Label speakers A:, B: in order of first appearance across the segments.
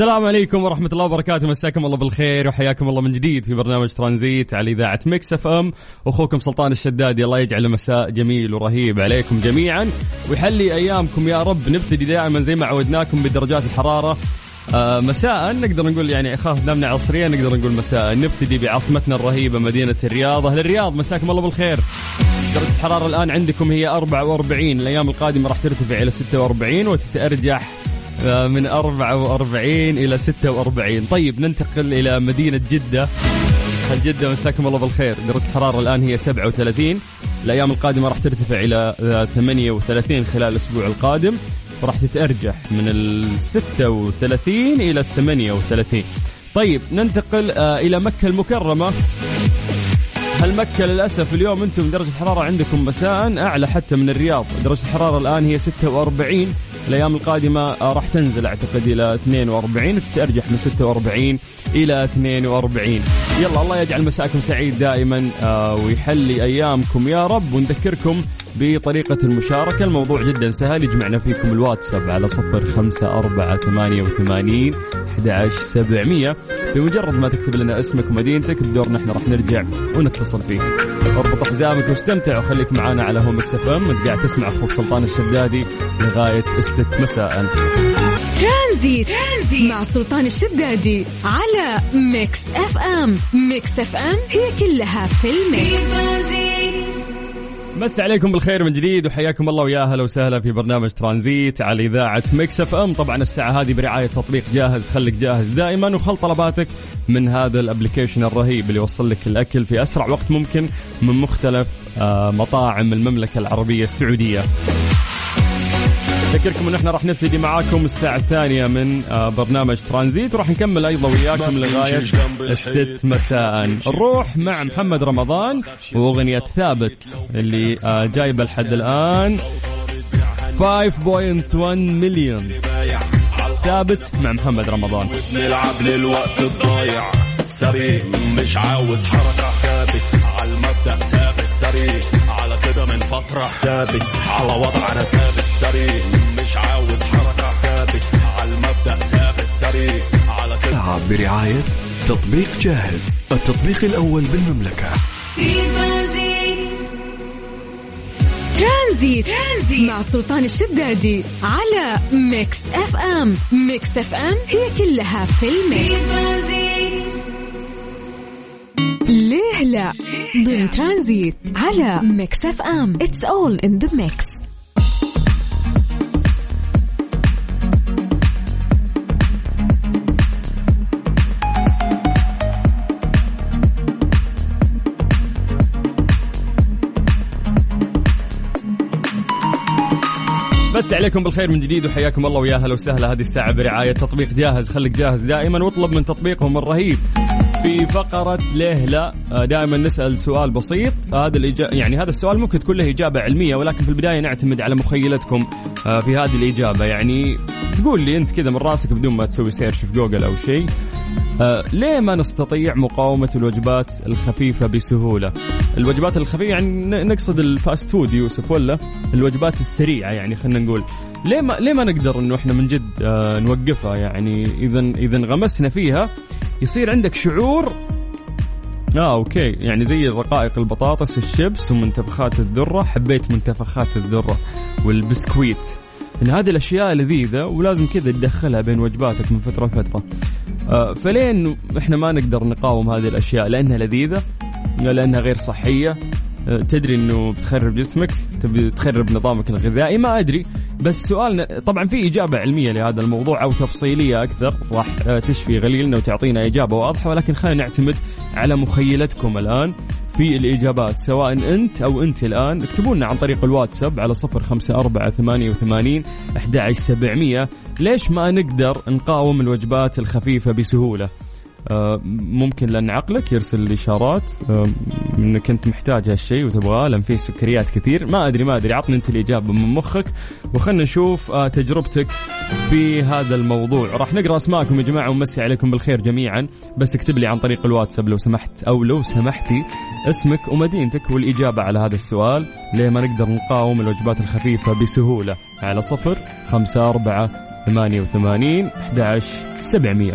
A: السلام عليكم ورحمة الله وبركاته. مساكم الله بالخير وحياكم الله من جديد في برنامج ترانزيت على إذاعة Mix FM. أخوكم سلطان الشدادي الله يجعل مساء جميل ورهيب عليكم جميعا. ويحلي أيامكم يا رب. نبتدي دائما زي ما عودناكم بدرجات الحرارة. آه مساء. نقدر نقول يعني اخاف نامنا عصريا نقدر نقول مساء. نبتدي بعاصمتنا الرهيبة مدينة الرياض. أهل الرياض مساكم الله بالخير. درجة الحرارة الآن عندكم هي 44 الأيام القادمة راح ترتفع إلى 46 وتتأرجح من 44 إلى 46 طيب ننتقل إلى مدينة جدة. أهل جدة مساكم الله بالخير. درجة الحرارة الآن هي 37 الأيام القادمة راح ترتفع إلى آه، 38 خلال الأسبوع القادم. وراح تتأرجح من ال 36 إلى ال 38 طيب ننتقل آه، إلى مكة المكرمة. هل مكة للأسف اليوم أنتم درجة الحرارة عندكم مساء أعلى حتى من الرياض. درجة الحرارة الآن هي 46 الأيام القادمة آه، راح تنزل أعتقد إلى 42 وتتأرجح من 46 إلى 42 يلا الله يجعل مساءكم سعيد دائما آه، ويحلي أيامكم. يا رب ونذكركم بطريقة المشاركة. الموضوع جدا سهل يجمعنا فيكم الواتساب على صفر خمسة أربعة ثمانية وثمانين سبعمية. بمجرد ما تكتب لنا اسمك ومدينتك بدورنا إحنا راح نرجع ونتصل فيك. اربط حزامك واستمتع وخليك معنا على Mix FM قاعد تسمع أخوك سلطان الشدادي لغاية الست مساء.
B: Tranzit, Tranzit مع سلطان الشدادي على Mix FM Mix FM هي كلها في
C: في
B: ال
C: mix.
A: Tranzit مسا عليكم بالخير من جديد وحياكم الله ويا أهلا وسهلا في برنامج ترانزيت على إذاعة Mix FM. طبعا الساعة هذه برعاية تطبيق جاهز. خليك جاهز دائما وخل طلباتك من هذا ال application الرهيب اللي يوصل لك الأكل في أسرع وقت ممكن من مختلف آه، مطاعم المملكة العربية السعودية. أذكركم إن إحنا راح نبتدي معاكم الساعة الثانية من آه، برنامج ترانزيت وراح نكمل أيضا وياكم لغاية الست مساء. نروح مع محمد رمضان وأغنية ثابت اللي آه، جايبة لحد الآن. 5.1 مليون ثابت مع محمد رمضان.
D: نلعب للوقت الضايع. سريع مش عاوز حركة. ثابت على المبدأ ثابت سريع. على كده من فترة. ثابت على وضعنا ثابت. سريع مش عاوز حركة ثابت. على المبدأ ثابت سريع. على
E: الساعة برعاية تطبيق جاهز. التطبيق الأول بالمملكة.
C: في Tranzit.
B: Tranzit, Tranzit. مع سلطان الشدادي على Mix FM. Mix FM هي كلها في
C: في
B: ال
C: mix Tranzit.
B: ليه لا؟ ضمن ترانزيت على Mix FM. It's all in the mix
A: مسا عليكم بالخير من جديد وحياكم الله ويا أهلا وسهلا. هذه الساعة برعاية تطبيق جاهز. خليك جاهز دائما واطلب من تطبيقهم الرهيب. في فقرة ليه لا آه، دائما نسأل سؤال بسيط. هذا يعني هذا السؤال ممكن تكون له إجابة علمية ولكن في البداية نعتمد على مخيلتكم آه، في هذه الإجابة. يعني تقول لي أنت كذا من راسك بدون ما تسوي search في جوجل أو شيء آه، ليه ما نستطيع مقاومة الوجبات الخفيفة بسهولة؟ الوجبات الخفيفة يعني نقصد ال fast food يوسف ولا الوجبات السريعة يعني خلينا نقول. ليه ما ليه ما نقدر إنه إحنا من جد آه، نوقفها؟ يعني اذا اذا انغمسنا فيها يصير عندك شعور آه okay يعني زي رقائق البطاطس الشيبس ومنتفخات الذرة. حبيت منتفخات الذرة والبسكويت. ان هذه الأشياء لذيذة ولازم كذا تدخلها بين وجباتك من فترة لفترة. آه، فليه انه إحنا ما نقدر نقاوم هذه الأشياء؟ لأنها لذيذة لأنها غير صحية. آه، تدري إنه بتخرب جسمك تبي تخرب نظامك الغذائي ما أدري. بس سؤالنا طبعا في إجابة علمية لهذا الموضوع أو تفصيلية أكثر راح تشفي غليلنا وتعطينا إجابة واضحة ولكن خلينا نعتمد على مخيلتكم الآن. في الإجابات سواء أنت أو أنت الآن اكتبوا لنا عن طريق الواتساب على صفر خمسة أربعة ثمانية وثمانين أحد سبعمية. ليش ما نقدر نقاوم الوجبات الخفيفة بسهولة؟ ممكن لأن عقلك يرسل الاشارات آه، إنك أنت محتاج هالشيء وتبغاه لأن فيه سكريات كثير. ما أدري ما أدري عطني أنت الإجابة من مخك. وخلنا نشوف آه، تجربتك في هذا الموضوع. راح نقرأ أسماءكم يا جماعة ونمسي عليكم بالخير جميعا. بس اكتب لي عن طريق الواتساب لو سمحت أو لو سمحتي اسمك ومدينتك والإجابة على هذا السؤال ليه ما نقدر نقاوم الوجبات الخفيفة بسهولة. على صفر خمسة أربعة ثمانية وثمانين أحد سبعمية.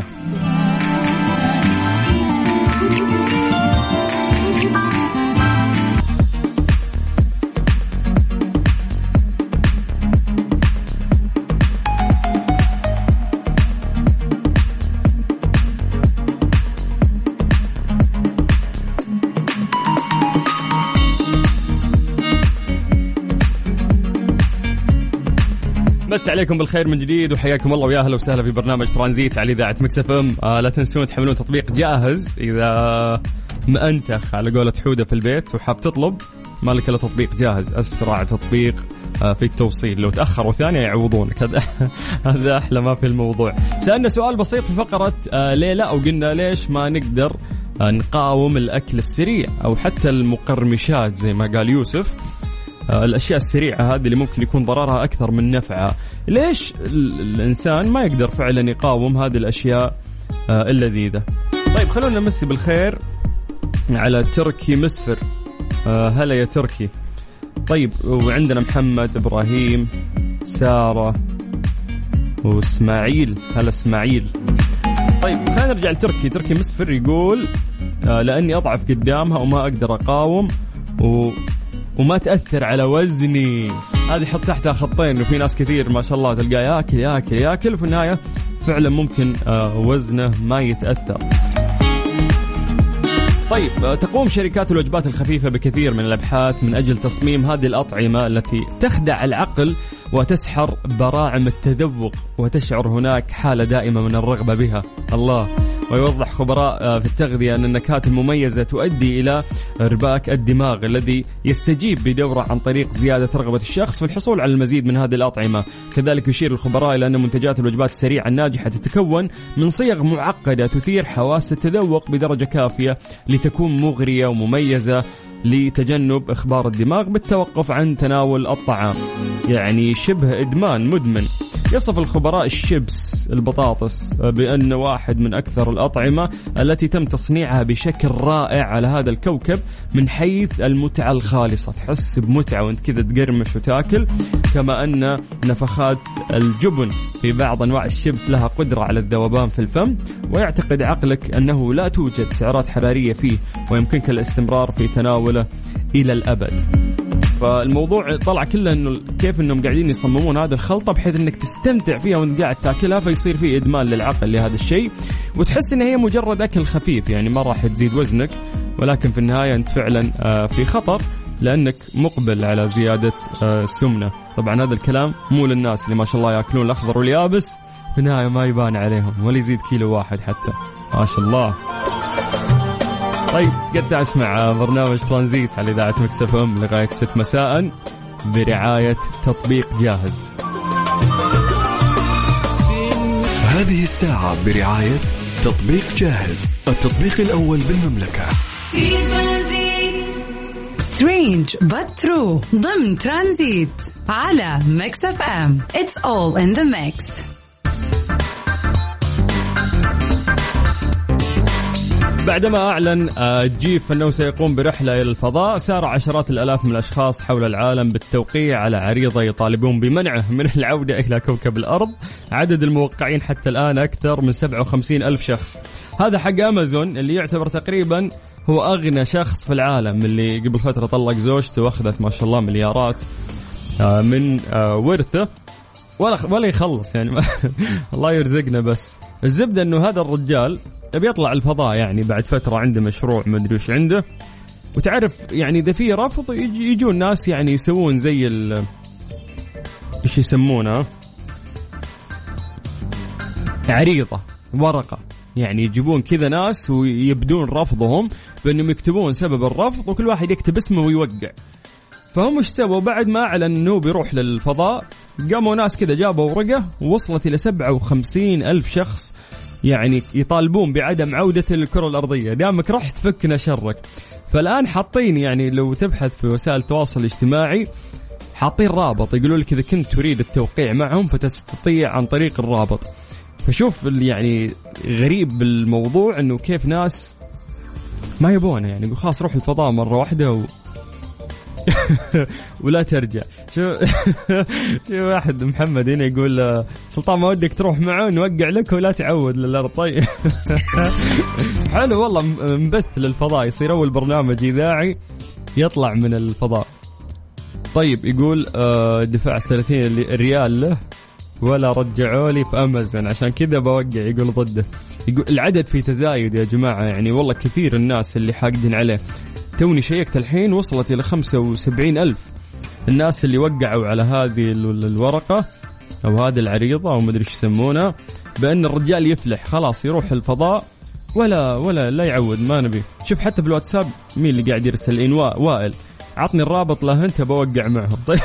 A: مسا عليكم بالخير من جديد وحياكم الله ويا أهلا وسهلا في برنامج ترانزيت على إذاعة Mix FM. آه لا تنسون تحملون تطبيق جاهز إذا مأنتخ على قولة حودة في البيت وحاب تطلب ما لك إلا تطبيق جاهز أسرع تطبيق آه في التوصيل. لو تأخروا ثانية يعوضونك هذا هذا أحلى ما في الموضوع. سألنا سؤال بسيط في فقرة آه ليه لا وقلنا ليش ما نقدر آه نقاوم الأكل السريع أو حتى المقرمشات زي ما قال يوسف. الأشياء السريعة هذه اللي ممكن يكون ضررها أكثر من نفعها. ليش ال- الإنسان ما يقدر فعلا يقاوم هذه الأشياء آه، اللذيذة؟ طيب خلونا نمسي بالخير على تركي مسفر. آه، هلا يا تركي. طيب وعندنا محمد إبراهيم سارة وإسماعيل. هلا إسماعيل. طيب خلينا نرجع لتركي. تركي مسفر يقول آه، لأني أضعف قدامها وما أقدر أقاوم و وما تأثر على وزني. هذه حط تحتها خطين وفي ناس كثير ما شاء الله تلقاه ياكل ياكل ياكل. وفي النهاية فعلا ممكن آه، وزنه ما يتأثر. طيب آه، تقوم شركات الوجبات الخفيفة بكثير من الأبحاث من أجل تصميم هذه الأطعمة التي تخدع العقل وتسحر براعم التذوق وتشعر هناك حالة دائمة من الرغبة بها. الله. ويوضح خبراء آه، في التغذية أن النكهات المميزة تؤدي إلى ارباك الدماغ الذي يستجيب بدورة عن طريق زيادة رغبة الشخص في الحصول على المزيد من هذه الأطعمة. كذلك يشير الخبراء إلى أن منتجات الوجبات السريعة الناجحة تتكون من صيغ معقدة تثير حواس التذوق بدرجة كافية لتكون مغرية ومميزة. لتجنب إخبار الدماغ بالتوقف عن تناول الطعام. يعني شبه إدمان مدمن. يصف الخبراء الشيبس البطاطس بأنه واحد من أكثر الأطعمة التي تم تصنيعها بشكل رائع على هذا الكوكب من حيث المتعة الخالصة. تحس بمتعة وأنت كذا تقرمش وتاكل كما أن نفخات الجبن في بعض أنواع الشيبس لها قدرة على الذوبان في الفم ويعتقد عقلك أنه لا توجد سعرات حرارية فيه ويمكنك الاستمرار في تناوله إلى الأبد. فالموضوع طلع كله إنه كيف إنهم قاعدين يصممون هذه الخلطة بحيث إنك تستمتع فيها وإنت قاعد تاكلها فيصير في إدمان للعقل لهذا الشيء. وتحس إن هي مجرد أكل خفيف يعني ما راح تزيد وزنك ولكن في النهاية إنت فعلا آه، في خطر لأنك مقبل على زيادة آه، السمنه طبعا هذا الكلام مو للناس اللي ما شاء الله يأكلون الأخضر واليابس. في النهاية ما يبان عليهم ولا يزيد كيلو واحد حتى. ما شاء الله. طيب قاعد تسمع برنامج ترانزيت على إذاعة Mix FM لغاية 6 مساء برعاية تطبيق جاهز.
E: هذه الساعة برعاية تطبيق جاهز التطبيق الأول بالمملكة.
C: في Tranzit
B: strange but true. ضمن ترانزيت على Mix FM. It's all in the mix.
A: بعدما أعلن آه، جيف أنه سيقوم برحلة إلى الفضاء سار عشرات الآلاف من الأشخاص حول العالم بالتوقيع على عريضة يطالبون بمنعه من العودة إلى كوكب الأرض. عدد الموقعين حتى الآن أكثر من 57 ألف شخص. هذا حق أمازون اللي يعتبر تقريبا هو أغنى شخص في العالم اللي قبل فترة طلق زوجته وأخذت ما شاء الله مليارات آه، من آه، ورثه. ولا ولا يخلص يعني الله يرزقنا بس. الزبدة إنه هذا الرجال بيطلع الفضاء يعني بعد فترة عنده مشروع ما أدري وش عنده. وتعرف يعني إذا في رفض يجي يجون ناس يعني يسوون زي ال إيش يسمونها عريضة ورقة. يعني يجيبون كذا ناس ويبدون رفضهم بأنهم يكتبون سبب الرفض وكل واحد يكتب اسمه ويوقع. فهم إيش سووا؟ بعد ما أعلن إنه بيروح للفضاء قاموا ناس كذا جابوا ورقة ووصلت إلى 57 ألف شخص يعني يطالبون بعدم عودته للكرة الأرضية. دامك رحت فكنا شرك. فالآن حاطين يعني لو تبحث في وسائل التواصل الاجتماعي حاطين رابط. يقولون لك إذا كنت تريد التوقيع معهم فتستطيع عن طريق الرابط. فشوف يعني غريب بالموضوع إنه كيف ناس ما يبونه. يعني خلاص روح الفضاء مرة واحدة و... ولا ترجع. شو في واحد محمد هنا يقول سلطان ما ودك تروح معه نوقع لك ولا تعود للأرض. طيب. حلو والله مبث للفضاء. يصير أول برنامج إذاعي يطلع من الفضاء. طيب يقول آه، دفعت 30 اللي- ريال له ولا رجعوا لي في أمازون. عشان كذا بوقع يقول ضده. يقول العدد في تزايد يا جماعة يعني والله كثير الناس اللي حاقدين عليه. توني شيكت الحين وصلت إلى 75 ألف. الناس اللي وقعوا على هذه ال- الورقة أو هذه العريضة أو مدري إيش يسمونها بأن الرجال يفلح خلاص يروح الفضاء ولا ولا لا يعود ما نبي. شوف حتى في الواتساب مين اللي قاعد يرسل إنواء وائل. عطني الرابط له أنت بوقع معهم. طيب.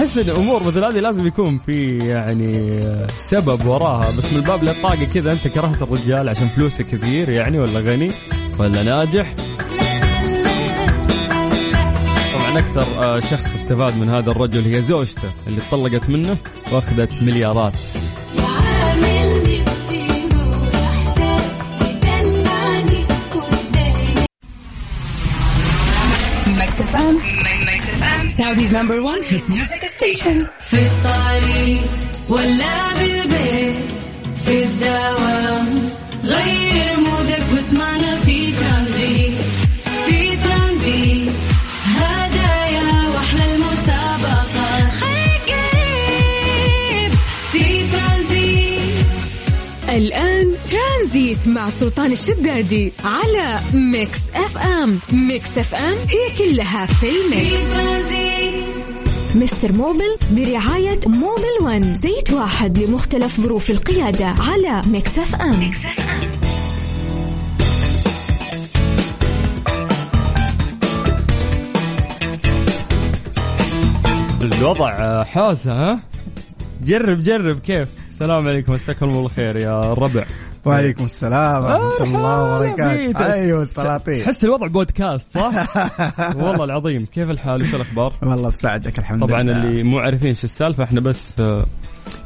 A: أحس إن أمور مثل هذه لازم يكون في يعني سبب وراها بس من باب الطاقه كذا أنت كرهت الرجال عشان فلوسه كثير يعني ولا غني ولا ناجح؟ طبعا أكثر آه، شخص استفاد من هذا الرجل هي زوجته اللي طلقت منه وأخذت مليارات.
C: يعاملني بطيبة وإحساس يدلعني قدامي
B: ميكس اف ام ميكس اف ام سعوديز نمبر 1 hit music station
C: في الطريق ولا بالبيت في الدوام ترانزيت
B: مع سلطان الشدادي على Mix FM. Mix FM هي كلها في ال
C: mix.
B: Mister Mobil برعاية Mobil One. زيت واحد لمختلف ظروف القيادة على Mix FM.
A: الوضع آه، حوسه ها؟ جرب جرب كيف؟ السلام عليكم مساكم الله بالخير يا الربع
F: وعليكم السلام ورحمة الله وبركاته. أيوة السلاطين.
A: تحس الوضع بودكاست صح؟ والله العظيم. كيف الحال؟ وش الأخبار؟
F: والله بساعدك الحمد
A: طبعا
F: لله.
A: اللي مو عارفين إيش السالفة إحنا بس آه،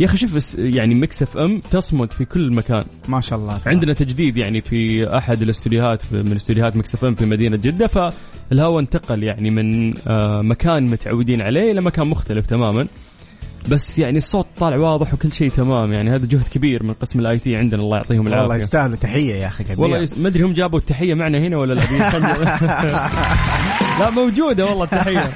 A: يا أخي شوف يعني Mix FM تصمد في كل مكان.
F: ما شاء الله.
A: عندنا تجديد يعني في أحد الاستوديوهات من استوديوهات Mix FM في مدينة جدة فالهواء انتقل يعني من آه، مكان متعودين عليه إلى مكان مختلف تماما. بس يعني الصوت طالع واضح وكل شيء تمام. يعني هذا جهد كبير من قسم ال IT عندنا. الله يعطيهم
F: والله
A: العافيه
F: يستاهلوا تحية يا أخي كبير.
A: والله yes... ما أدري هم جابوا التحية معنا هنا ولا لا. لا موجودة والله التحية.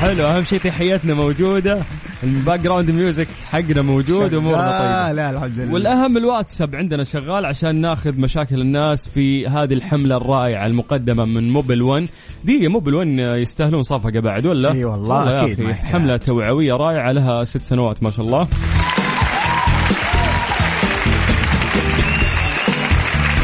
A: حلو أهم شيء تحياتنا موجودة. ال background music حقنا موجود أمورنا
F: لا
A: طيبة.
F: لا الحمد لله.
A: والأهم الواتساب عندنا شغال عشان ناخذ مشاكل الناس في هذه الحملة الرائعة المقدمة من Mobil 1 دي Mobil 1 يستاهلون صفقة بعد ولا؟
F: إي والله، ما يحتاج.
A: حملة توعوية رائعة لها ست سنوات ما شاء الله.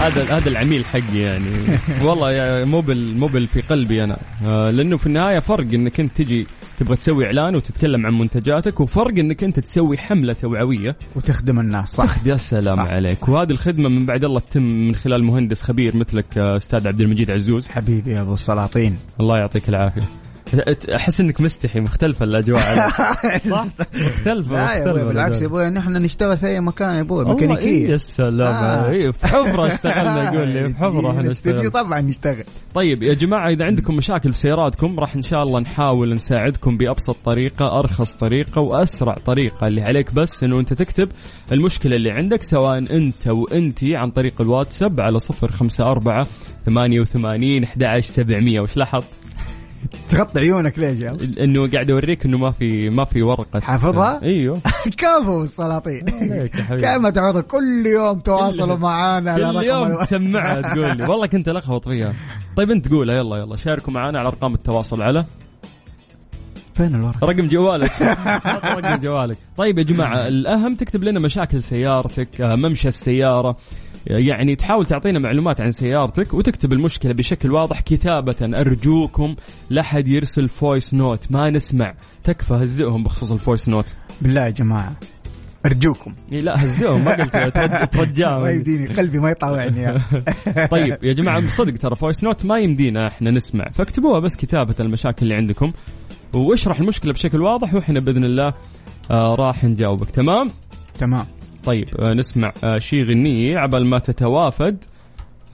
A: هذا هذا العميل حقي يعني. والله يا موبل موبل في قلبي أنا. آه، لأنه في النهاية فرق إنك أنت تجي تبغى تسوي إعلان وتتكلم عن منتجاتك وفرق إنك أنت تسوي حملة توعوية.
F: وتخدم الناس صح.
A: يا سلام
F: صح.
A: عليك. وهذه الخدمة من بعد الله تتم من خلال مهندس خبير مثلك آه، أستاذ عبد المجيد عزوز.
F: حبيبي يا أبو السلاطين.
A: الله يعطيك العافية. أحس إنك مستحي مختلفة الأجواء. صح مختلفة
F: لا يا
A: مختلفة
F: أبوي بالعكس يا. أبوي نحن نشتغل في أي مكان يا أبوي
A: والله إيه
F: ميكانيكية
A: يا سلام
F: آه.
A: عليك. في حفرة اشتغلنا يقول لي في حفرة
F: إحنا
A: اشتغلنا
F: طبعا نشتغل
A: طيب يا جماعة إذا عندكم مشاكل بسياراتكم راح إن شاء الله نحاول نساعدكم بأبسط طريقة أرخص طريقة وأسرع طريقة اللي عليك بس إنه أنت تكتب المشكلة اللي عندك سواء أنت وأنتي عن طريق الواتساب على صفر خمسة أربعة ثمانية وثمانين أحد عشر سبعمية وش لاحظت؟
F: تغطي عيونك ليش يا؟
A: إنه قاعد أوريك إنه ما في ما في ورقة.
F: حافظها؟
A: أيوه.
F: كفو السلاطين.
A: حبيبي.
F: كما تعرض كل يوم تواصلوا معانا
A: كل يوم تسمعها تقول لي. والله كنت ألخبط فيها طيب أنت قولها يلا يلا. شاركوا معنا على أرقام التواصل. على؟
F: فين الورقة؟
A: رقم جوالك. رقم جوالك. طيب يا جماعة الأهم تكتب لنا مشاكل سيارتك آه، ممشى السيارة. يعني تحاول تعطينا معلومات عن سيارتك وتكتب المشكلة بشكل واضح. كتابة أرجوكم لا حد يرسل voice note ما نسمع. تكفى هزئهم بخصوص ال voice note
F: بالله يا جماعة.
A: أرجوكم. لا هزوهم ما قلت ترد-
F: ما يديني قلبي ما يطاوعني. يا
A: طيب يا جماعة بصدق ترى voice note ما يمدينا إحنا نسمع. فاكتبوها بس كتابة المشاكل اللي عندكم. واشرح المشكلة بشكل واضح وإحنا بإذن الله آه راح نجاوبك. تمام؟
F: تمام.
A: طيب آه نسمع آه شي أغنية عبال ما تتوافد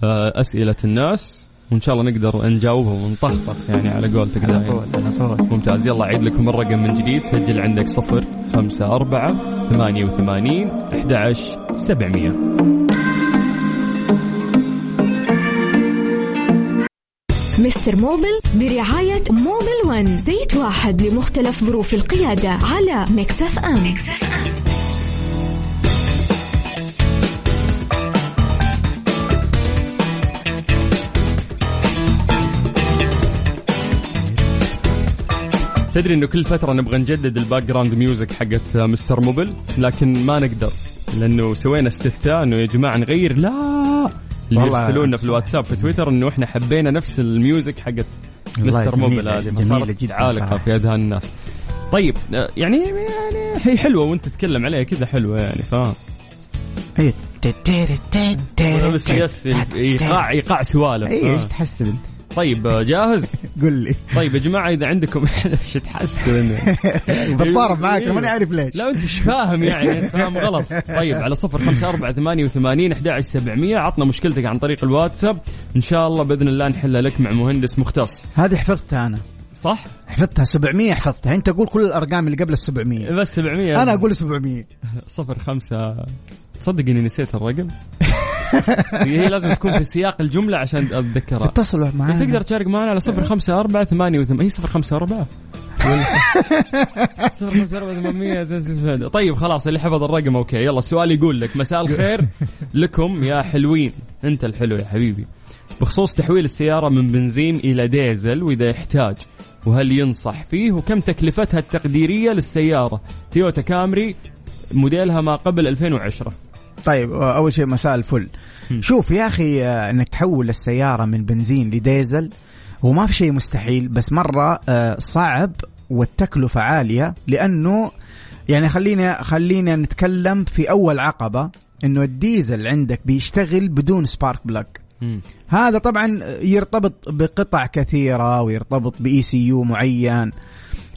A: آه أسئلة الناس وإن شاء الله نقدر نجاوبها ونطخطخ يعني على قولتك
F: على طول على طول.
A: ممتاز. يلا أعيد لكم الرقم من جديد. سجل عندك صفر خمسة أربعة ثمانية وثمانين أحد عشر سبعمية.
B: Mister Mobil برعاية Mobil One زيت واحد لمختلف ظروف القيادة على Mix FM.
A: تدري إنه كل فترة نبغى نجدد ال background music حقت Mister Mobil لكن ما نقدر لأنه سوينا استفتاء إنه يا جماعة نغير لا اللي لنا في الواتساب في تويتر إنه إحنا حبينا نفس ال
F: music
A: حقت
F: Mister
A: Mobil هذه فصارت
F: جداً عالقة.
A: في أذهان الناس طيب آه، يعني يعني هي حلوة وأنت تتكلم عليها كذا حلوة يعني فاهم
F: هي
A: بس yes إيقاع إيقاع سوالف
F: اي إيش
A: آه. طيب آه، جاهز؟
F: قل لي.
A: طيب يا جماعة إذا عندكم إيش تحسن؟
F: بتضارب معاك أنا ماني عارف ليش.
A: لا أنت مش فاهم يعني فاهم غلط. طيب على صفر خمسة أربعة ثمانية وثمانين أحد سبعمية. عطنا مشكلتك عن طريق الواتساب. إن شاء الله بإذن الله نحلها لك مع مهندس مختص.
F: هذه حفظتها أنا.
A: صح؟
F: حفظتها 700 حفظتها. أنت قول كل الأرقام اللي قبل ال 700
A: بس 700
F: أنا أقول 700
A: صفر خمسة تصدق إني نسيت الرقم. هي لازم تكون في سياق الجملة عشان أتذكرها.
F: اتصلوا معنا.
A: تقدر تشارك معنا على صفر خمسة أربعة ثمانية وثمانية هي صفر خمسة أربعة. صفر خمسة أربعة ثمانية زين زين زين. طيب خلاص اللي حفظ الرقم أوكي. يلا السؤال يقول لك مساء الخير لكم يا حلوين. أنت الحلو يا حبيبي. بخصوص تحويل السيارة من بنزين إلى ديزل وإذا يحتاج وهل ينصح فيه؟ وكم تكلفتها التقديرية للسيارة؟ تويوتا كامري موديلها ما قبل 2010
F: طيب أول شيء مساء الفل
A: مم.
F: شوف يا أخي آه، إنك تحول السيارة من بنزين لديزل هو ما في شيء مستحيل بس مرة آه، صعب والتكلفة عالية لأنه يعني خلينا خلينا نتكلم في أول عقبة إنه الديزل عندك بيشتغل بدون spark
A: plug.
F: هذا طبعا يرتبط بقطع كثيرة ويرتبط ب ECU معين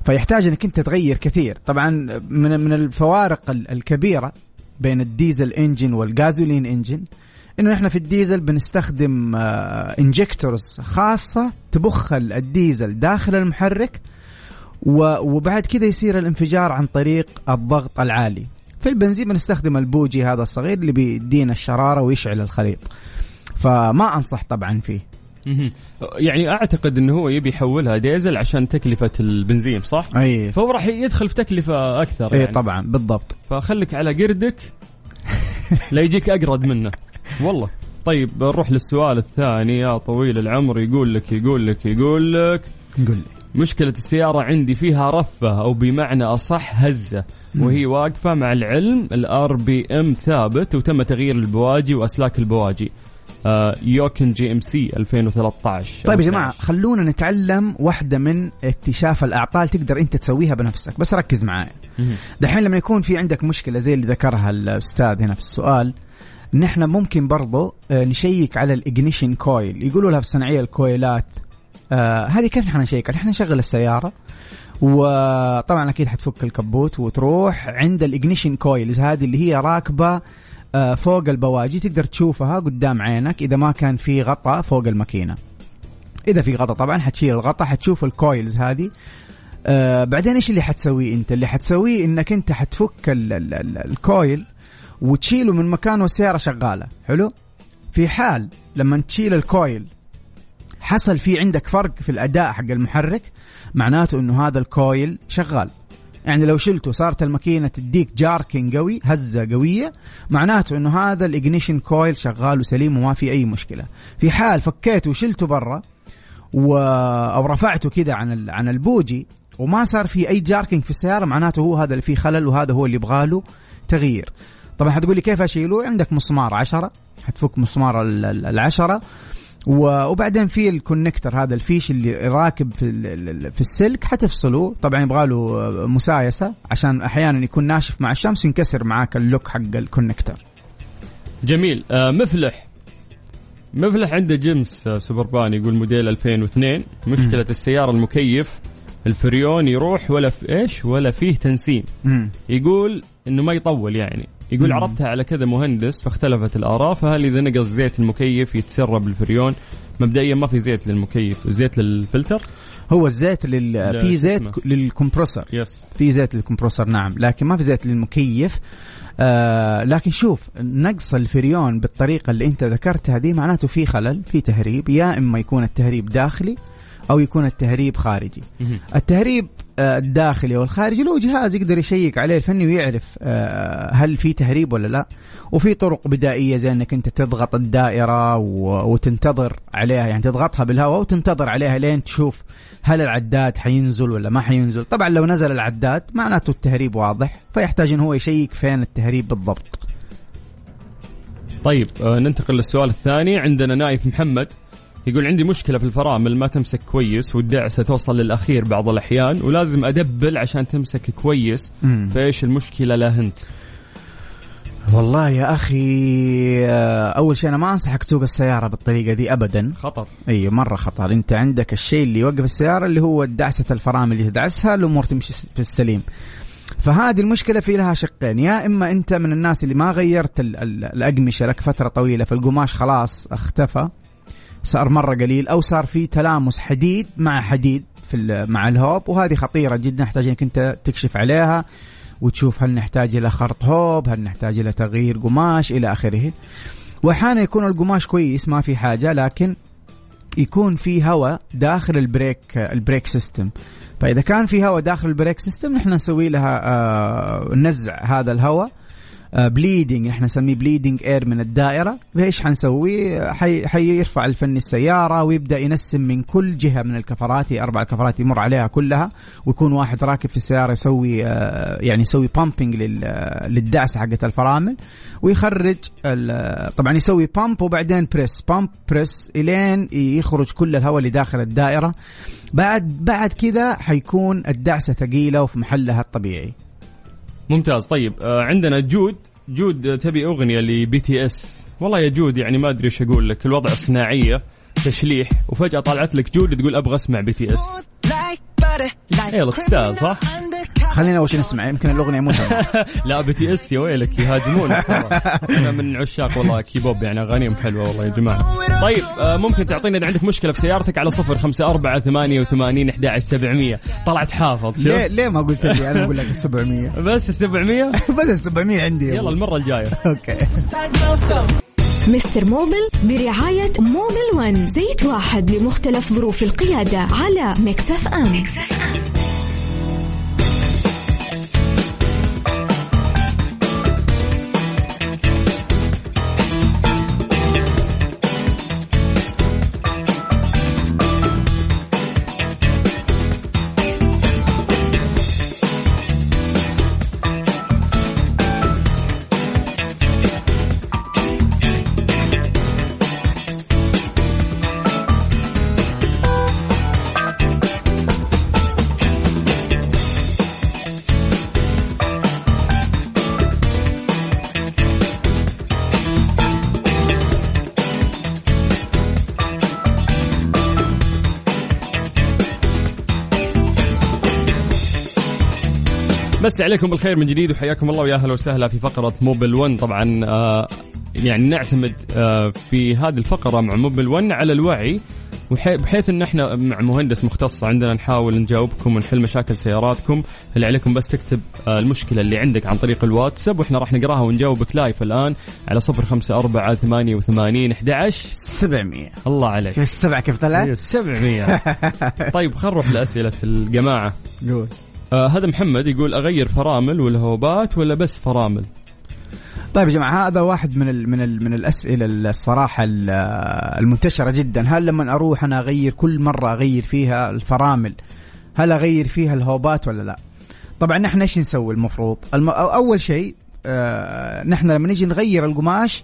F: فيحتاج إنك أنت تغير كثير طبعا من من الفوارق ال- الكبيرة بين ال diesel engine وال gasoline engine إنه إحنا في الديزل بنستخدم injectors خاصة تبخ ال- الديزل داخل المحرك وبعد كده يصير الانفجار عن طريق الضغط العالي في البنزين بنستخدم البوجي هذا الصغير اللي بيدينا الشرارة ويشعل الخليط فما أنصح طبعا فيه.
A: يعني أعتقد إنه هو يبي يحولها ديزل عشان تكلفة البنزين صح؟
F: أي.
A: فهو راح يدخل في تكلفة أكثر
F: إي
A: يعني.
F: طبعا بالضبط.
A: فخليك على قردك لا يجيك أقرد منه. والله. طيب نروح للسؤال الثاني. يا طويل العمر يقول لك يقول لك يقول لك
F: قل لي.
A: مشكلة السيارة عندي فيها رفة أو بمعنى أصح هزة وهي واقفة مع العلم ال RPM ثابت وتم تغيير البواجي وأسلاك البواجي. Yukon GMC 2013
F: طيب يا جماعة
A: 12.
F: خلونا نتعلم واحدة من اكتشاف الأعطال تقدر أنت تسويها بنفسك بس ركز معايا. دحين لما يكون في عندك مشكلة زي اللي ذكرها الأستاذ هنا في السؤال نحن ممكن برضو آه، نشيك على ال ignition coil يقولوا لها في الصناعيه ال coilات آه هذه كيف نحن نشيك عليها؟ نحن نشغل السيارة وطبعا أكيد حتفك الكبوت وتروح عند ال ignition coils هذه اللي هي راكبة آه، فوق البواجي تقدر تشوفها قدام عينك إذا ما كان في غطاء فوق الماكينة. إذا في غطاء طبعا حتشيل الغطاء حتشوف ال coils هذه. آه بعدين إيش اللي حتسويه أنت؟ اللي حتسويه إنك أنت حتفك ال ال ال ال coil وتشيله من مكانه والسيارة شغالة. حلو؟ في حال لما تشيل ال coil حصل في عندك فرق في الأداء حق المحرك معناته إنه هذا ال coil شغال. يعني لو شلته صارت الماكينة تديك jerking قوي هزة قوية معناته إنه هذا ال ignition coil شغال وسليم وما في أي مشكلة. في حال فكيته وشلته برا و... أو رفعته كذا عن. عن البوجي وما صار في أي jerking في السيارة معناته هو هذا اللي فيه خلل وهذا هو اللي يبغى له تغيير. طبعا حتقول لي كيف اشيله عندك مسمار عشرة حتفك مسمار ال- ال- العشرة. وبعدين في ال connector هذا الفيش اللي راكب في في السلك حتفصله. طبعا يبغى له مسايسة عشان أحيانا يكون ناشف مع الشمس ينكسر معاك ال lock حق ال connector.
A: جميل. آه مفلح. مفلح عنده جيمس آه سوبربان يقول موديل 2002 مشكلة السيارة المكيف الفريون يروح ولا في إيش؟ ولا فيه تنسيم.
F: مم.
A: يقول إنه ما يطول يعني. يقول. عرضتها على كذا مهندس فاختلفت الآراء فهل إذا نقص زيت المكيف يتسرب الفريون مبدئيا ما في زيت للمكيف زيت للفلتر؟
F: هو الزيت لل... في زيت
A: اسمه؟
F: لل compressor.
A: yes
F: في زيت لل compressor نعم. لكن ما في زيت للمكيف. آه لكن شوف نقص الفريون بالطريقة اللي أنت ذكرتها دي معناته في خلل في تهريب. يا إما يكون التهريب داخلي أو يكون التهريب خارجي. التهريب آه، الداخلي والخارجي له جهاز يقدر يشيك عليه الفني ويعرف آه، هل في تهريب ولا لا. وفي طرق بدائية زي إنك أنت تضغط الدائرة وتنتظر عليها يعني تضغطها بالهواء وتنتظر عليها لين تشوف هل العداد حينزل ولا ما حينزل. طبعا لو نزل العداد معناته التهريب واضح فيحتاج انه هو يشيك فين التهريب بالضبط.
A: طيب آه ننتقل للسؤال الثاني. عندنا نايف محمد. يقول عندي مشكلة في الفرامل ما تمسك كويس والدعسة توصل للأخير بعض الأحيان ولازم أدبل عشان تمسك كويس
F: مم.
A: فإيش المشكلة لا هنت
F: والله يا أخي آه، أول شيء أنا ما أنصحك تسوق السيارة بالطريقة دي ابدا.
A: خطر.
F: اي مرة خطر. أنت عندك الشيء اللي يوقف السيارة اللي هو دعسة الفرامل اللي تدعسها الأمور تمشي في السليم. فهذه المشكلة في لها شقين يا إما أنت من الناس اللي ما غيرت ال- ال- الأقمشة لك فترة طويلة فالقماش خلاص اختفى صار مرة قليل أو صار في تلامس حديد مع حديد في مع ال hub وهذه خطيرة جدا نحتاج إنك أنت تكشف عليها وتشوف هل نحتاج إلى خرط hub هل نحتاج إلى تغيير قماش إلى آخره. واحيانا يكون القماش كويس ما في حاجة لكن يكون في هواء داخل ال brake ال brake system. فإذا كان في هواء داخل ال brake system نحن نسوي لها آه نزع هذا الهواء bleeding إحنا نسميه bleeding air من الدائرة. فايش حنسوي؟ حي حيرفع الفني السيارة ويبدأ ينسم من كل جهة من الكفرات أربع كفرات يمر عليها كلها ويكون واحد راكب في السيارة يسوي آه، يعني يسوي pumping للدعسه حقت الفرامل ويخرج طبعا يسوي pump وبعدين press pump press إلين يخرج كل الهواء اللي داخل الدائرة. بعد بعد كذا حيكون الدعسة ثقيلة وفي محلها الطبيعي.
A: ممتاز. طيب آه عندنا جود. جود آه، تبي أغنية ل BTS والله يا جود يعني ما أدري إيش أقول لك. الوضع صناعية تشليح وفجأة طلعت لك جود تقول أبغى أسمع BTS. يلا تستاهل صح؟
F: خلينا أول شيء نسمع يمكن الأغنية مو.
A: لا BTS يا ويلك يهاجمونك ترى. أنا من عشاق والله كيبوب يعني أغانيهم حلوة والله يا جماعة. طيب آه ممكن تعطينا إذا عندك مشكلة في سيارتك على صفر خمسة أربعة ثمانية وثمانين أحد عشر سبعمية. طلعت حافظ
F: ليه ليه ما قلت لي؟ أنا أقول لك ال 700
A: بس السبعمية
F: بس ال 700 عندي
A: يلا
F: أبوي.
A: المرة الجاية.
F: okay.
B: مستر موبل برعاية موبل ون زيت واحد لمختلف ظروف القيادة على مكسف أم.
A: بس عليكم بالخير من جديد وحياكم الله ويا أهلا وسهلا في فقرة موبل 1 طبعا آه يعني نعتمد آه في هذه الفقرة مع موبل 1 على الوعي بحيث إن إحنا مع مهندس مختص عندنا نحاول نجاوبكم ونحل مشاكل سياراتكم. اللي عليكم بس تكتب آه المشكلة اللي عندك عن طريق الواتساب وإحنا راح نقراها ونجاوبك لايف الآن على صفر خمسة أربعة ثمانية وثمانين أحد عشر.
F: 700
A: الله عليك.
F: شوف السبعة؟ كيف طلعت؟
A: 700 طيب خلينا نروح لأسئلة الجماعة.
F: قول.
A: آه هذا محمد يقول أغير فرامل والهوبات ولا بس فرامل؟
F: طيب يا جماعة هذا واحد من ال من ال من الأسئلة الصراحة ال- المنتشرة جدا. هل لما أروح أنا أغير كل مرة أغير فيها الفرامل هل أغير فيها الهوبات ولا لا؟ طبعا نحن إيش نسوي المفروض؟ الم... أول شيء آه نحن لما نيجي نغير القماش آه،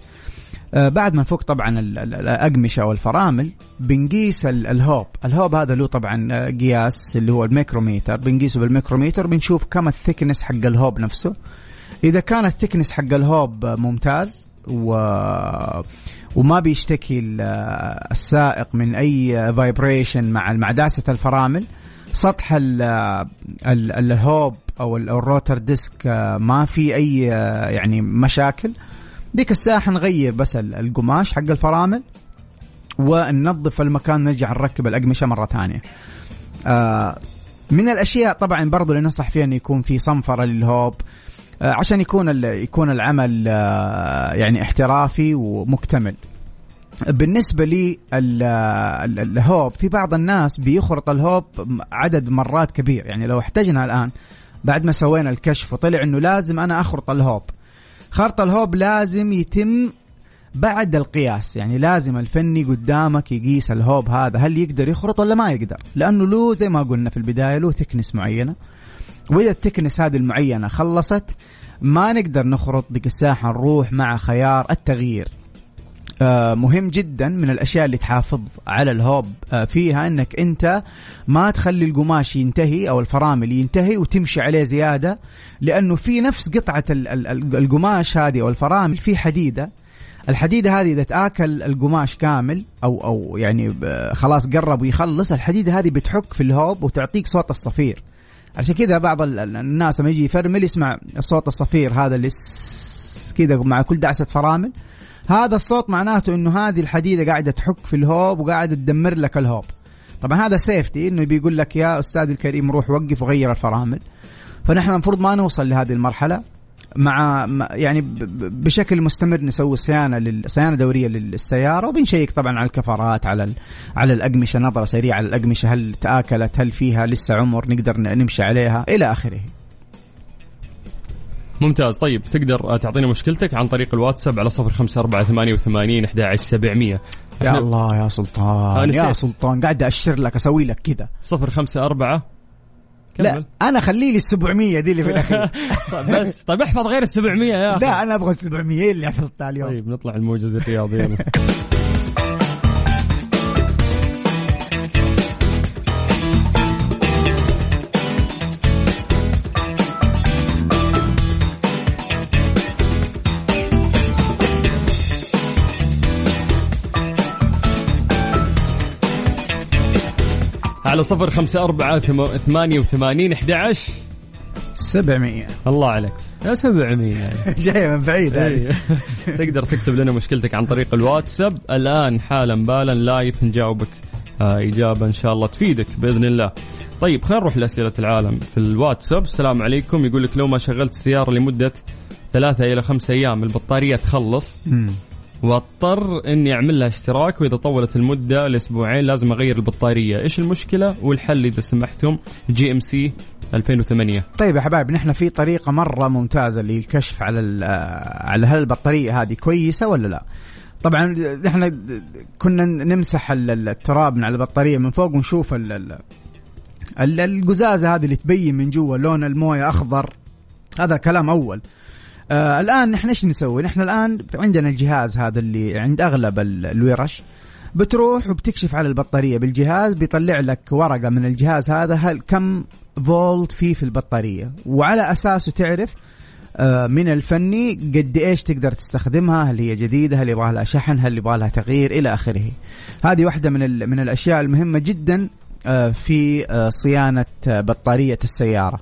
F: بعد ما نفك طبعا ال- ال- الأقمشة أو الفرامل بنقيس ال- ال hub، ال hub هذا له طبعا آه، قياس اللي هو الميكروميتر، بنقيسه بالميكروميتر بنشوف كم ال thickness حق ال hub نفسه. إذا كان ال thickness حق ال hub آه، ممتاز و وما بيشتكي ال- آه، السائق من أي vibration مع مع داسة الفرامل سطح ال ال ال hub أو ال rotor disc آه، ما في أي آه، يعني مشاكل. ديك الساعة حنغير بس ال- القماش حق الفرامل وننظف المكان نرجع نركب الأقمشة مرة ثانية. آه، من الأشياء طبعا برضو اللي ننصح فيها انه يكون في صنفرة للهوب آه، عشان يكون يكون العمل آه، يعني احترافي ومكتمل. بالنسبة لي ال- ال- الهوب في بعض الناس بيخرط الهوب عدد مرات كبير. يعني لو احتجنا الآن بعد ما سوينا الكشف وطلع إنه لازم أنا أخرط ال hub. خرط ال hub لازم يتم بعد القياس. يعني لازم الفني قدامك يقيس ال hub هذا هل يقدر يخرط ولا ما يقدر؟ لأنه له زي ما قلنا في البداية له thickness معينة. وإذا ال thickness هذه المعينة خلصت ما نقدر نخرط الساحه نروح مع خيار التغيير. مهم جدا من الأشياء اللي تحافظ على ال hub. آه، فيها إنك أنت ما تخلي القماش ينتهي أو الفرامل ينتهي وتمشي عليه زيادة لأنه في نفس قطعة ال- ال- ال- القماش هذه أو الفرامل في حديدة. الحديدة هذه إذا تآكل القماش كامل أو أو يعني خلاص قرب ويخلص الحديدة هذه بتحك في الهوب وتعطيك صوت الصفير. عشان كذا بعض ال- ال- الناس لما يجي يفرمل يسمع صوت الصفير هذا اللي كذا مع كل دعسة فرامل. هذا الصوت معناته إنه هذه الحديدة قاعدة تحك في الهوب وقاعدة تدمر لك الهوب. طبعا هذا سيفتي إنه بيقول لك يا أستاذ الكريم روح وقف وغير الفرامل. فنحن المفروض ما نوصل لهذه المرحلة. مع يعني بشكل مستمر نسوي صيانة لل- صيانة دورية للسيارة وبنشيك طبعا على الكفرات على على الأقمشة نظرة سريعة على الاقمشه هل تآكلت هل فيها لسه عمر نقدر نمشي عليها إلى آخره.
A: ممتاز. طيب تقدر تعطينا مشكلتك عن طريق الواتساب على صفر خمسة أربعة ثمانية وثمانين أحد عشر سبعمية.
F: يا الله يا سلطان.
A: أنا
F: يا. سلطان قاعد أشر لك أسوي لك كذا.
A: صفر خمسة أربعة.
F: لا أنا خلي لي ال 700 دي اللي في
A: الأخير. بس. طيب احفظ غير السبعمية يا أخي.
F: لا أنا أبغى ال 700 اللي حفظتها اليوم.
A: طيب نطلع الموجز الرياضي. على صفر خمسة أربعة ثم- ثمانية وثمانين أحد عشر
F: 700
A: الله عليك. يا سبعمية يعني.
F: جاية من بعيد هذه.
A: إيه. تقدر تكتب لنا مشكلتك عن طريق الواتساب. الآن حالا بالا لايف نجاوبك آه إجابة إن شاء الله تفيدك بإذن الله. طيب خلينا نروح لأسئلة العالم في الواتساب. السلام عليكم. يقول لك لو ما شغلت السيارة لمدة ثلاثة إلى خمسة أيام البطارية تخلص. واضطر إني أعمل لها اشتراك وإذا طولت المدة لأسبوعين لازم أغير البطارية، إيش المشكلة والحل إذا سمحتم؟ GMC 2008
F: طيب يا حبايب نحن في طريقة مرة ممتازة للكشف على على هل البطارية هذه كويسة ولا لا. طبعا نحن كنا نمسح ال- ال- التراب من على البطارية من فوق ونشوف ال- ال- ال- القزازة هذه اللي تبين من جوا لون الموية أخضر هذا كلام أول. آه الآن نحن إيش نسوي؟ نحن الآن عندنا الجهاز هذا اللي عند أغلب ال- الورش. بتروح وبتكشف على البطارية بالجهاز بيطلع لك ورقة من الجهاز هذا هل كم فولت فيه في البطارية. وعلى أساسه تعرف آه، من الفني قد إيش تقدر تستخدمها هل هي جديدة هل يبغى لها شحن هل يبغى لها تغيير إلى آخره. هذه واحدة من, من الأشياء المهمة جدا آه، في آه، صيانة آه، بطارية السيارة.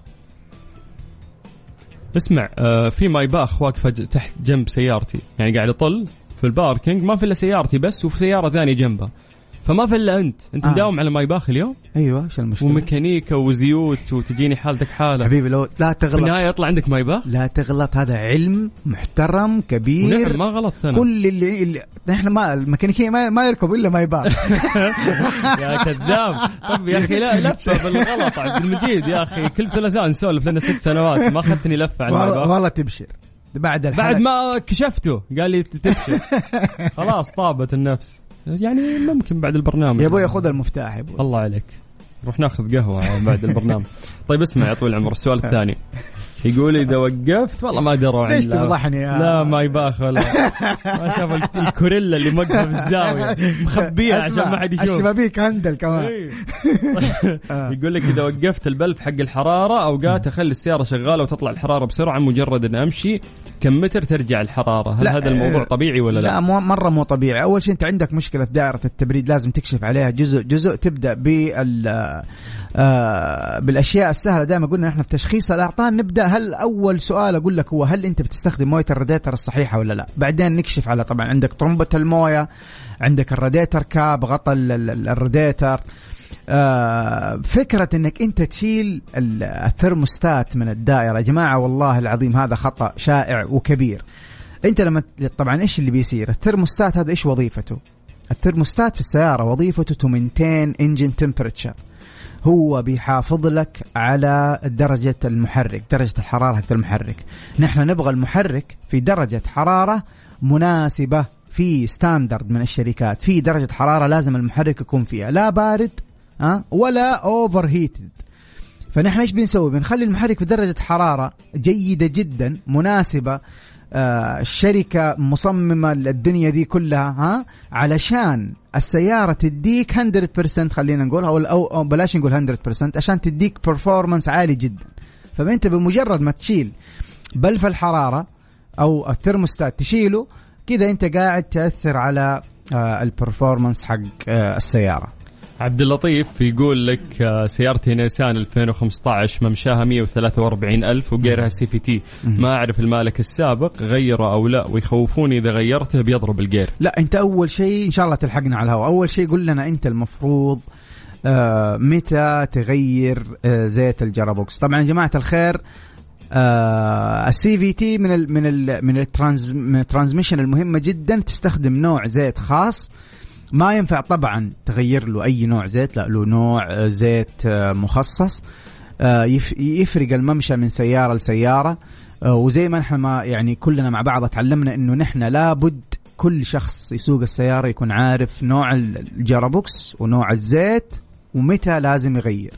A: اسمع آه في مايباخ واقفه ج- تحت جنب سيارتي. يعني قاعد اطل في الباركينج ما في إلا سيارتي بس وفي سيارة ثانية جنبها فما في الا أنت. أنت
F: آه.
A: مداوم على مايباخ اليوم؟
F: أيوه إيش المشكلة؟
A: وميكانيكا وزيوت وتجيني حالتك حالة.
F: حبيبي لو لا
A: في
F: تغلط
A: النهاية يطلع عندك مايباخ
F: لا تغلط هذا علم محترم كبير.
A: ونعم ما غلطت أنا.
F: كل اللي, اللي إحنا ما الميكانيكية ما, ما يركبوا إلا ما يبان
A: يا كذاب. طب يا أخي لا لفه بالغلط عبد المجيد. يا أخي كل ثلاثاء نسولف لنا ست سنوات. ما أخذتني لفة على
F: والله
A: المايباخ
F: والله تبشر. بعد الحلقة.
A: بعد ما كشفته قال لي تبشر. خلاص طابت النفس. يعني ممكن بعد البرنامج.
F: يا أبوي خذ المفتاح يا أبوي.
A: الله عليك. نروح ناخذ قهوة بعد البرنامج. طيب اسمع يا طويل العمر السؤال الثاني. يقول إذا وقفت والله ما دروا
F: ليش. تفضحني
A: لا ما يباخ ولا ما شاف ال- الكوريلا اللي موقفة في الزاوية. مخبيها عشان ما حد يشوف.
F: الشبابيك هندل كمان.
A: إيه. يقول لك إذا وقفت البلف حق الحرارة أوقات أخلي السيارة شغالة وتطلع الحرارة بسرعة مجرد إن أمشي. كم متر ترجع الحرارة؟ هل هذا الموضوع
F: آه،
A: طبيعي ولا لا,
F: لا مو مرة مو طبيعي. أول شيء أنت عندك مشكلة في دائرة التبريد لازم تكشف عليها. جزء جزء تبدأ بال آه بالأشياء السهلة. دائما قلنا إحنا في تشخيص الاعطان نبدأ هل أول سؤال أقول لك هو هل أنت بتستخدم مويه الراديتر الصحيحة ولا لا؟ بعدين نكشف على طبعا عندك طرمبه المويه عندك الراديتر كاب غطى ال- ال- الراديتر آه، فكرة إنك أنت تشيل ال- الثرموستات من الدائرة يا جماعة والله العظيم هذا خطأ شائع وكبير. أنت لما طبعا إيش اللي بيصير؟ الثرموستات هذا إيش وظيفته؟ الثرموستات في السيارة وظيفته to maintain engine temperature هو بيحافظ لك على درجة المحرك درجة الحرارة حق المحرك. نحن نبغى المحرك في درجة حرارة مناسبة في standard من الشركات. في درجة حرارة لازم المحرك يكون فيها لا بارد ولا overheated فنحن إيش بنسوي؟ بنخلي المحرك في درجة حرارة جيدة جدا مناسبة. آه الشركة مصممة الدنيا دي كلها ها؟ علشان السيارة تديك 100% خلينا نقول أو, بلاش نقول 100% عشان تديك performance عالي جدا. فأنت بمجرد ما تشيل بلف الحرارة أو الثرموستات تشيله كذا أنت قاعد تأثر على آه ال performance حق آه السيارة.
A: عبد اللطيف يقول لك آه، سيارتي نيسان 2015 ممشاها 143 ألف وغيرها CVT. ما أعرف المالك السابق غيره أو لا ويخوفوني إذا غيرته بيضرب الجير
F: لا أنت أول شيء إن شاء الله تلحقنا على الهواء. أول شيء قول لنا أنت المفروض آه متى تغير آه زيت ال gearbox. طبعا يا جماعة الخير آه ال CVT من ال من ال من ال trans من ال transmission المهمة جدا تستخدم نوع زيت خاص. ما ينفع طبعا تغير له أي نوع زيت لا له نوع آه، زيت آه، مخصص آه، يف- يفرق الممشى من سيارة لسيارة وزي ما نحن ما يعني كلنا مع بعض تعلمنا إنه نحن لابد كل شخص يسوق السيارة يكون عارف نوع ال gearbox ونوع الزيت ومتى لازم يغير.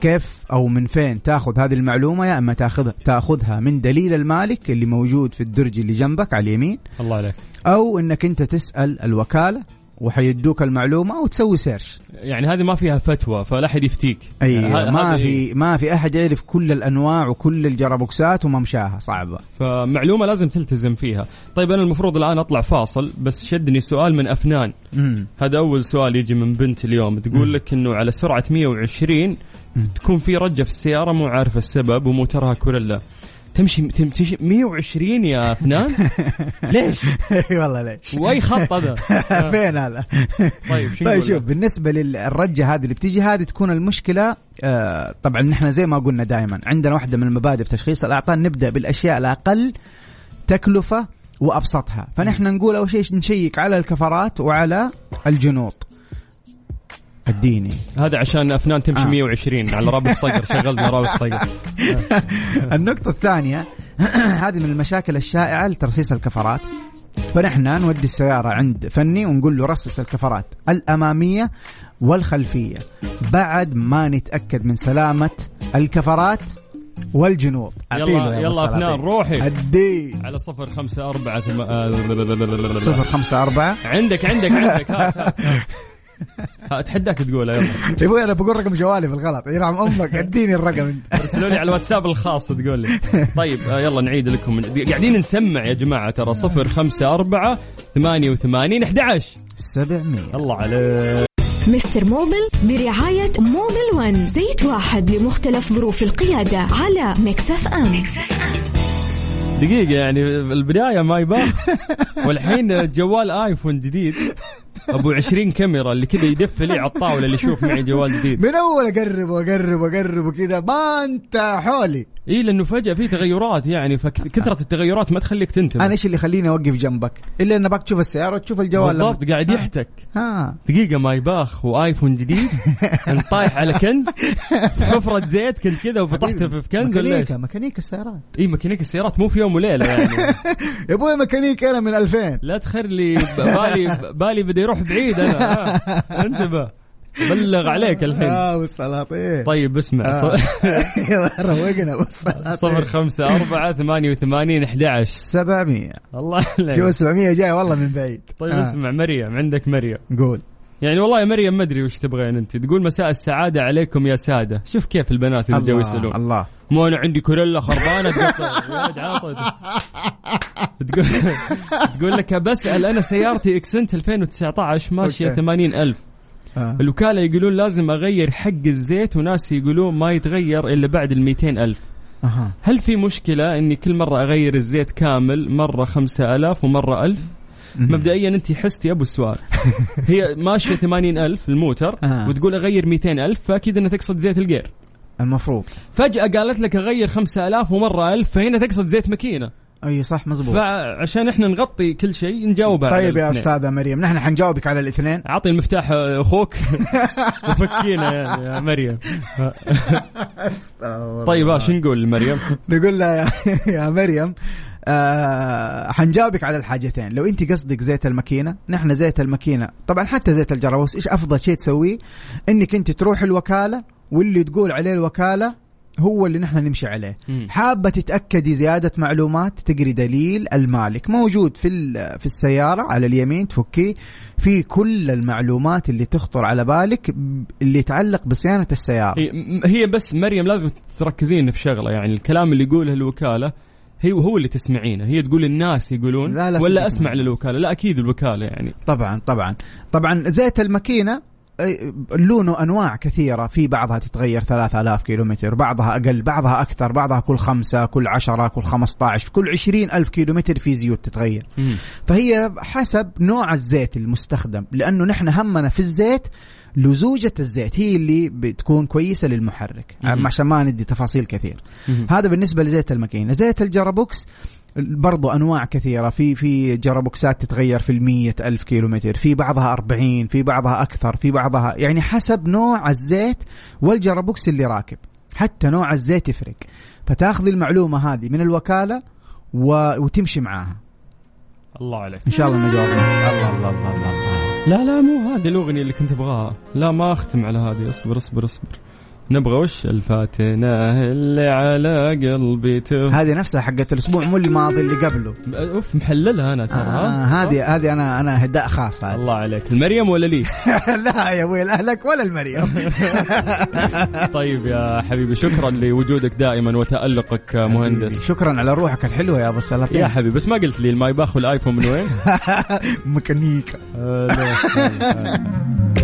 F: كيف أو من فين تاخذ هذه المعلومة يا إما تاخذها تاخذها من دليل المالك اللي موجود في الدرج اللي جنبك على اليمين.
A: الله عليك.
F: أو إنك أنت تسأل الوكالة وحيدوك المعلومة أو تسوي search
A: يعني هذه ما فيها فتوى فلا أحد يفتيك.
F: اي
A: يعني
F: ما في ما في أحد يعرف كل الأنواع وكل الجرابوكسات وممشاها صعبة.
A: فمعلومة لازم تلتزم فيها. طيب أنا المفروض الآن أطلع فاصل بس شدني سؤال من أفنان.
F: امم
A: هذا أول سؤال يجي من بنت اليوم تقول لك أنه على سرعة 120 تكون في رجة في السيارة مو عارف السبب وموترها كوريلا. تمشي تم- تمشي 120 يا أفنان ليش؟
F: إي والله ليش.
A: واي خط هذا؟
F: فين هذا؟
A: طيب شو
F: طيب شوف؟ بالنسبة للرجة هذه اللي بتيجي هذه تكون المشكلة آه طبعا نحن زي ما قلنا دائما عندنا واحدة من المبادئ في تشخيص الاعطان نبدأ بالأشياء الأقل تكلفة وأبسطها. فنحن نقول أول شيء نشيك على الكفرات وعلى الجنوط. اديني
A: هذا عشان أفنان تمشي
F: آه.
A: 120 على رابط صقر. شغلنا رابط صقر.
F: النقطة الثانية هذه من المشاكل الشائعة لترصيص الكفرات. فنحن نودي السيارة عند فني ونقول له رصص الكفرات الأمامية والخلفية. بعد ما نتأكد من سلامة الكفرات والجنوط
A: يلا- يلا. أفنان، روحي.
F: أدي
A: على صفر خمسة أربعة ثم...
F: صفر خمسة أربعة.
A: عندك عندك عندك. هات هات هات. اتحداك تقولها يلا.
F: يا أبوي أنا بقول رقم جوالي في الغلط. يرحم أمك اديني الرقم. انت
A: ارسلوا لي على الواتساب الخاص تقول لي. طيب آه، يلا نعيد لكم. قاعدين نسمع يا جماعة ترى صفر خمسة أربعة ثمانية وثمانين أحد عشر
F: 700
A: الله عليك.
B: مستر موبل برعاية موبل ون زيت واحد لمختلف ظروف القيادة على مكسف أم.
A: دقيقة يعني البداية ما يبان. والحين جوال آيفون جديد. أبو 20 كاميرا اللي كذا يدف لي على الطاولة اللي يشوف معي جوال جديد.
F: من أول أقرب وأقرب وأقرب وكذا ما أنت حولي.
A: إي لأنه فجأة في تغيرات يعني فكثرة التغيرات ما تخليك تنتبه.
F: أنا إيش اللي يخليني أوقف جنبك؟ إلا انك تشوف السياره وتشوف الجوال.
A: بالضبط قاعد
F: آه.
A: يحتك.
F: ها.
A: دقيقة ما يباخ وآيفون جديد. انت طايح على كنز. في حفرة زيت كنت كذا وفتحته في كنز؟
F: ميكانيكا ميكانيكا السيارات.
A: إي ميكانيك السيارات مو في يوم وليلة يعني.
F: يا أبوي ميكانيكا أنا من 2000
A: لا تخلي بالي بالي بدا يروح بعيد أنا. انتبه. بلغ عليك الحين.
F: آه والسلاطين.
A: طيب اسمع.
F: آه. روقنا والسلاطين
A: صفر خمسة أربعة ثمانية وثمانين أحد عشر
F: 700
A: الله
F: جو
A: عليك
F: 700 جاي والله من بعيد.
A: طيب
F: آه.
A: اسمع مريم. عندك مريم.
F: قول.
A: يعني والله يا مريم ما أدري وش تبغين أنت تقول مساء السعادة عليكم يا سادة شوف كيف البنات اللي جو يسألون
F: الله
A: مو أنا عندي كوريلا خربانة تقول. تقول لك بسأل أنا سيارتي إكسنت 2019 ماشية
F: أوكي.
A: 80000
F: آه.
A: الوكالة يقولون لازم أغير حق الزيت وناس يقولون ما يتغير إلا بعد ال 200000
F: أها.
A: هل في مشكلة إني كل مرة أغير الزيت كامل مرة 5000 ومرة 1000 مبدئيا أنت حستي أبو السؤال. هي ماشية 80000 الموتر
F: آه.
A: وتقول أغير 200000 فأكيد أنها تقصد زيت الجير
F: المفروض.
A: فجأة قالت لك أغير 5000 ومرة 1000 فهنا تقصد زيت ماكينة.
F: أي صح مزبوط.
A: فعشان إحنا نغطي كل شيء نجاوب على
F: طيب يا. أستاذة مريم نحن حنجاوبك على الاثنين.
A: أعطي المفتاح أخوك. وفكينا يا, يا مريم. طيب ها شو نقول لمريم؟
F: نقول لها يا, يا مريم آه حنجاوبك على الحاجتين. لو انت قصدك زيت الماكينة نحن زيت الماكينة. طبعا حتى زيت الجراوس إيش أفضل شيء تسويه؟ إنك انت تروح الوكالة واللي تقول عليه الوكالة هو اللي نحن نمشي عليه.
A: مم.
F: حابة تتأكدي زيادة معلومات تقري دليل المالك. موجود في في السيارة على اليمين تفكيه في كل المعلومات اللي تخطر على بالك اللي يتعلق بصيانة السيارة.
A: هي بس مريم لازم تركزين في شغلة. يعني الكلام اللي يقوله الوكالة هي هو اللي تسمعينه. هي تقول الناس يقولون
F: لا، لا
A: ولا أسمع
F: ما-
A: للوكالة؟ لا أكيد الوكالة يعني.
F: طبعا طبعا. طبعا زيت الماكينة لونه انواع كثيرة. في بعضها تتغير 3000 كيلومتر بعضها أقل بعضها أكثر بعضها كل خمسة كل عشرة كل 15 كل 20 ألف كيلومتر في زيوت تتغير.
A: مم.
F: فهي حسب نوع الزيت المستخدم لأنه نحن همنا في الزيت لزوجة الزيت هي اللي بتكون كويسة للمحرك. عشان ما ندي تفاصيل كثير. هذا بالنسبة لزيت الماكينة. زيت ال gearbox برضو أنواع كثيرة. في في gearbox ات تتغير في المية ألف كيلومتر. في بعضها أربعين في بعضها أكثر في بعضها يعني حسب نوع الزيت وال gearbox اللي راكب. حتى نوع الزيت يفرق. فتاخذ المعلومة هذه من الوكالة و... وتمشي معاها.
A: الله عليك.
F: إن شاء الله نجاوب الله الله الله الله, الله.
A: لا لا مو هذه الأغنية اللي كنت أبغاها. لا ما أختم على هذه. اصبر اصبر اصبر. نبغى وش الفاتنة اللي على قلبي
F: هذه نفسها حقت الأسبوع مو الماضي اللي قبله.
A: أوف محللها أنا ترى.
F: آه
A: ها؟
F: هذه هذه أنا أنا هداء خاص هذا
A: الله عليك. المريم ولا لي
F: لا يا أبوي الأهلك ولا المريم.
A: طيب يا حبيبي شكرا لوجودك دائما وتألقك مهندس.
F: شكرا على روحك الحلوة يا أبو السلاطين
A: يا حبيبي بس ما قلت لي المايباخ والايفون من وين؟
F: ميكانيكا.
A: آه، لا.